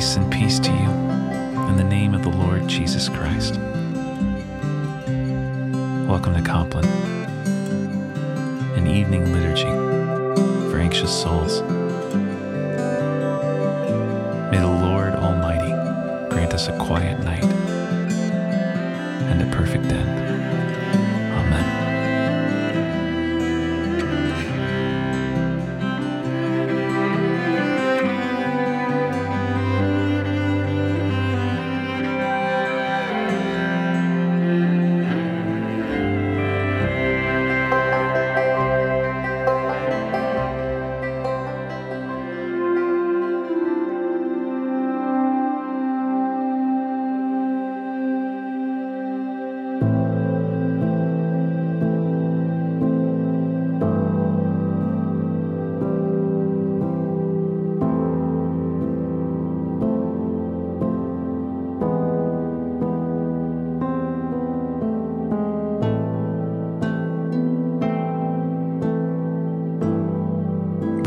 Grace and peace to you in the name of the Lord Jesus Christ. Welcome to Compline, an evening liturgy for anxious souls. May the Lord Almighty grant us a quiet night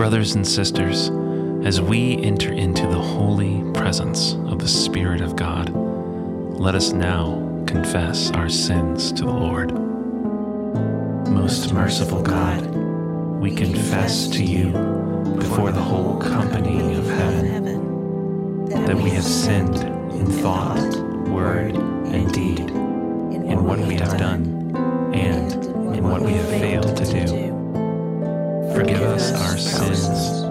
Brothers and sisters, as we enter into the holy presence of the Spirit of God, let us now confess our sins to the Lord. Most merciful God, we confess to you before the whole company of heaven that we have sinned in thought, word, and deed, in what we have done and in what we have failed to do. Forgive us our sins,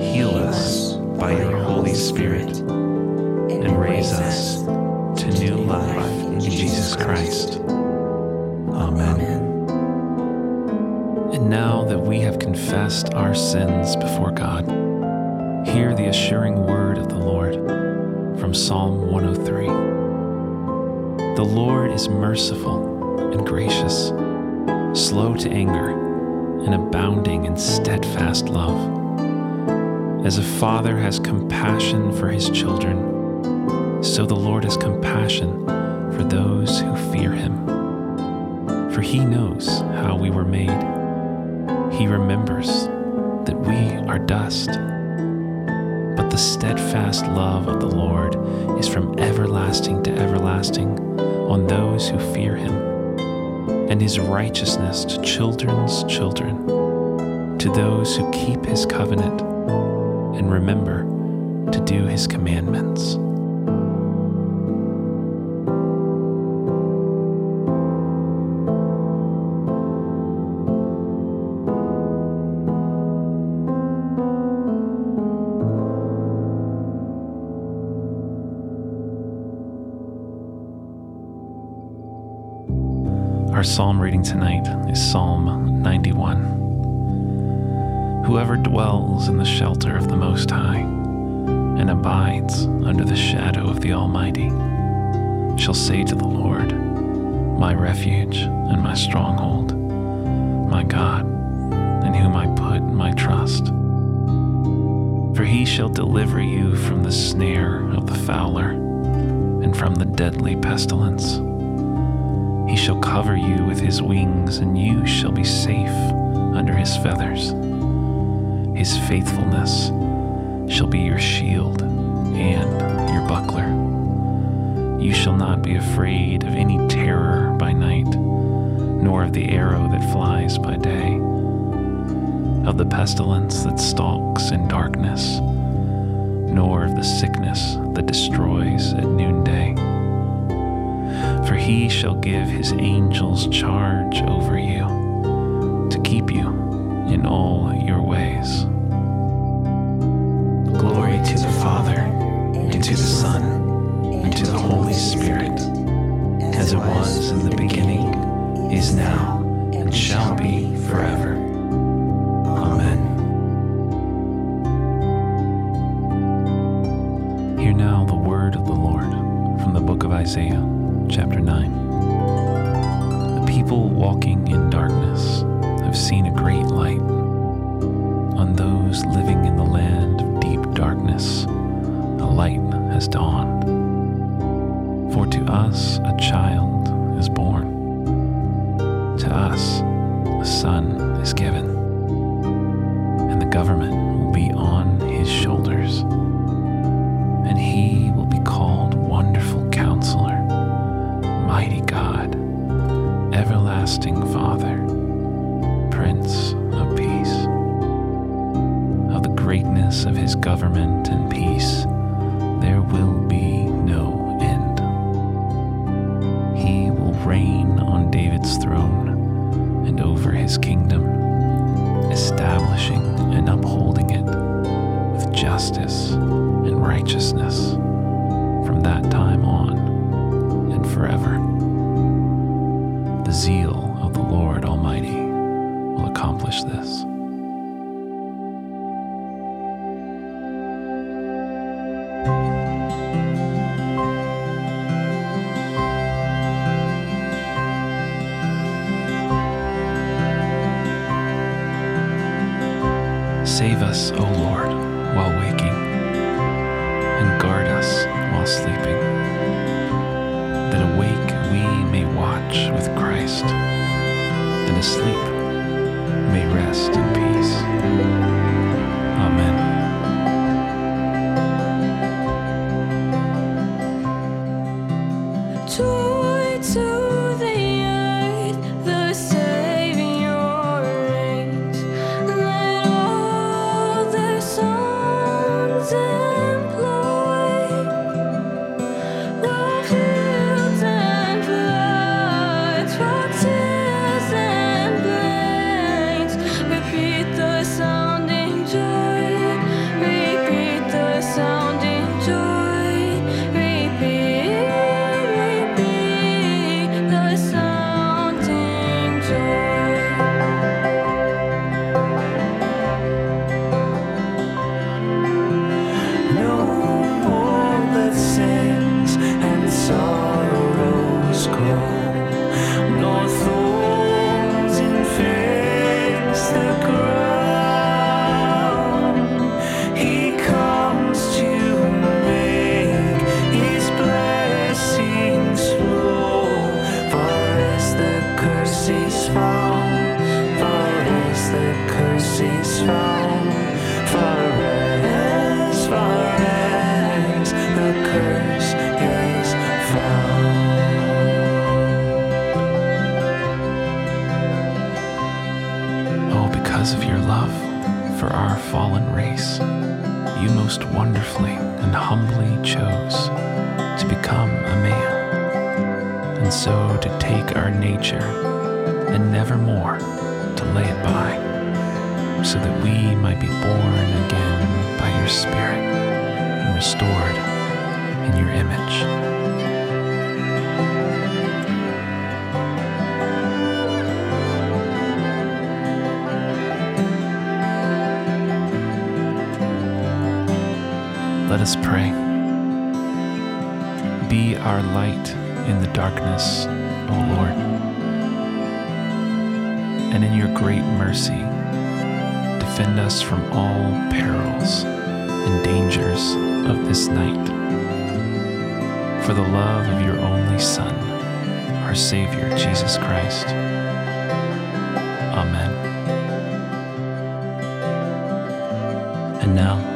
heal us by your Holy Spirit, and raise us to new life in Jesus Christ. Amen. And now that we have confessed our sins before God, hear the assuring word of the Lord from Psalm 103. The Lord is merciful and gracious, slow to anger and abounding in steadfast love. As a father has compassion for his children, so the Lord has compassion for those who fear him. For he knows how we were made. He remembers that we are dust. But the steadfast love of the Lord is from everlasting to everlasting on those who fear him and his righteousness to children's children, to those who keep his covenant and remember to do his commandments. Psalm reading tonight is Psalm 91. Whoever dwells in the shelter of the Most High and abides under the shadow of the Almighty shall say to the Lord, My refuge and my stronghold, my God, in whom I put my trust. For he shall deliver you from the snare of the fowler and from the deadly pestilence. He shall cover you with his wings, and you shall be safe under his feathers. His faithfulness shall be your shield and your buckler. You shall not be afraid of any terror by night, nor of the arrow that flies by day, of the pestilence that stalks in darkness, nor of the sickness that destroys at noonday. For he shall give his angels charge over you to keep you in all your ways. Glory to the Father, and to the Son, and to the Holy Spirit, as it was in the beginning, is now, and shall be forever. Amen. Hear now the word of the Lord from the book of Isaiah chapter 9. The people walking in darkness have seen a great light. On those living in the land of deep darkness, a light has dawned. For to us a child is born, to us a son is given, and the government will be on his shoulders. And he Everlasting Father, Prince of Peace, of the greatness of his government and peace, there will be no end. He will reign on David's throne and over his kingdom, establishing and upholding it with justice and righteousness from that time on and forever. Zeal of the Lord Almighty will accomplish this. Save us, O Lord, while waking, and guard us while sleeping, that awake we may watch with Christ, and for our fallen race, you most wonderfully and humbly chose to become a man, and so to take our nature and nevermore to lay it by, so that we might be born again by your Spirit and restored in your image. Us pray. Be our light in the darkness, O Lord. And in your great mercy, defend us from all perils and dangers of this night. For the love of your only Son, our Savior, Jesus Christ. Amen. And now,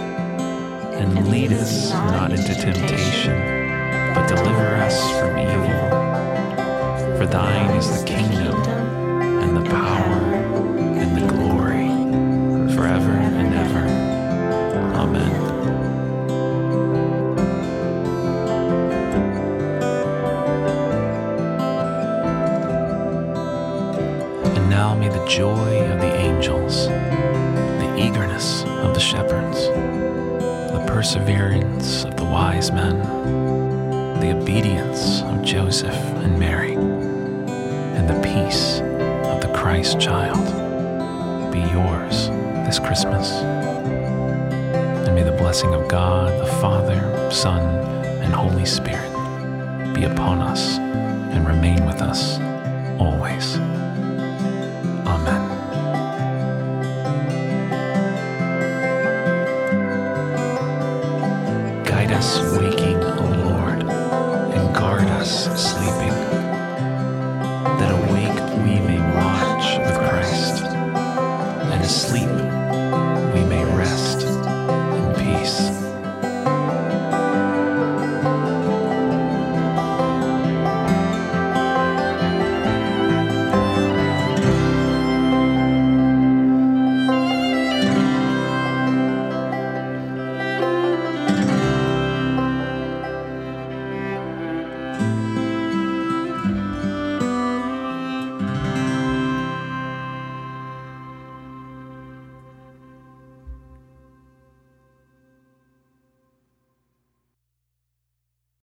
and lead us not into temptation, but deliver us from evil. For thine is the kingdom, and the power, and the glory, forever and ever. Amen. And now may the joy of the angels, the eagerness of the shepherds, the perseverance of the wise men, the obedience of Joseph and Mary, and the peace of the Christ child be yours this Christmas. And may the blessing of God, the Father, Son, and Holy Spirit be upon us and remain with us always. sleep.